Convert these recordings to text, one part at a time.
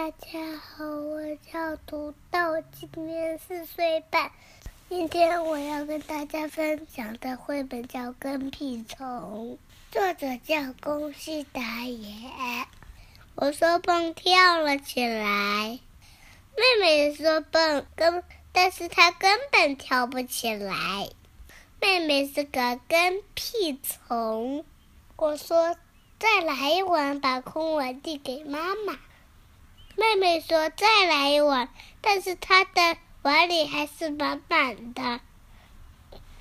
大家好，我叫土豆，今年四岁半。今天我要跟大家分享的绘本叫《跟屁虫》，作者叫宫西达也。我说蹦跳了起来，妹妹说蹦跟，但是她根本跳不起来。妹妹是个跟屁虫。我说再来一碗，把空碗递给妈妈。妹妹说再来一碗，但是她的。碗里还是满满的。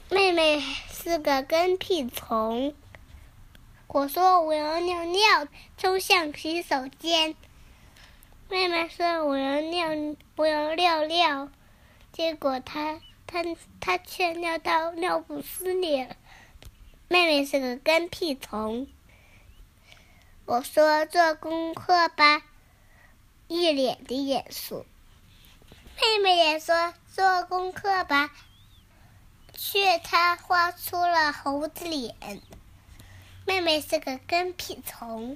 妹妹是个跟屁虫。我说我要尿尿，冲向洗手间。妹妹说我要尿，我要尿尿，结果她她她却尿到尿不湿里。妹妹是个跟屁虫。我说做功课吧，一脸的严肃。妹妹也说做功课吧，却她画出了猴子脸。妹妹是个跟屁虫。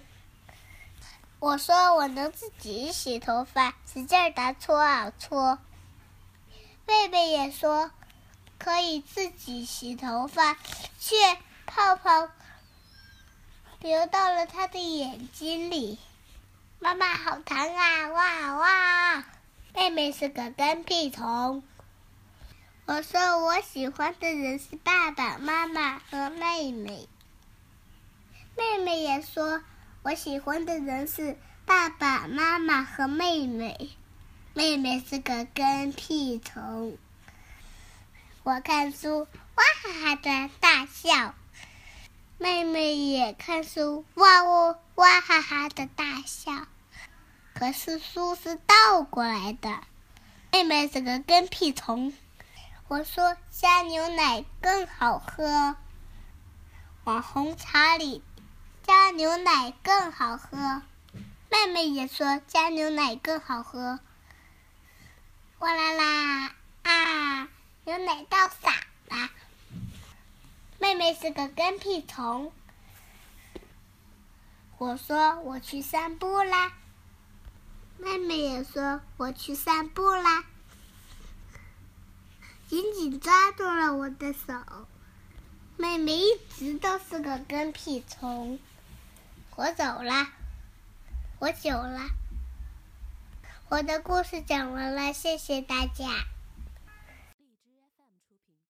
我说我能自己洗头发，使劲儿的搓啊搓。妹妹也说可以自己洗头发，却泡泡流到了她的眼睛里。妈妈好疼啊！哇哇！妹妹是个跟屁虫。我说我喜欢的人是爸爸妈妈和妹妹。妹妹也说我喜欢的人是爸爸妈妈和妹妹。妹妹是个跟屁虫。我看书哇哈哈的大笑，妹妹也看书哇哦哇哈哈的大笑。可是书是倒过来的，妹妹是个跟屁虫。我说加牛奶更好喝，往红茶里加牛奶更好喝。妹妹也说加牛奶更好喝。哗啦啦啊，牛奶倒洒了。妹妹是个跟屁虫。我说我去散步啦。妹妹也说：“我去散步啦。”紧紧抓住了我的手。妹妹一直都是个跟屁虫。我走了，我走了。我的故事讲完了，谢谢大家。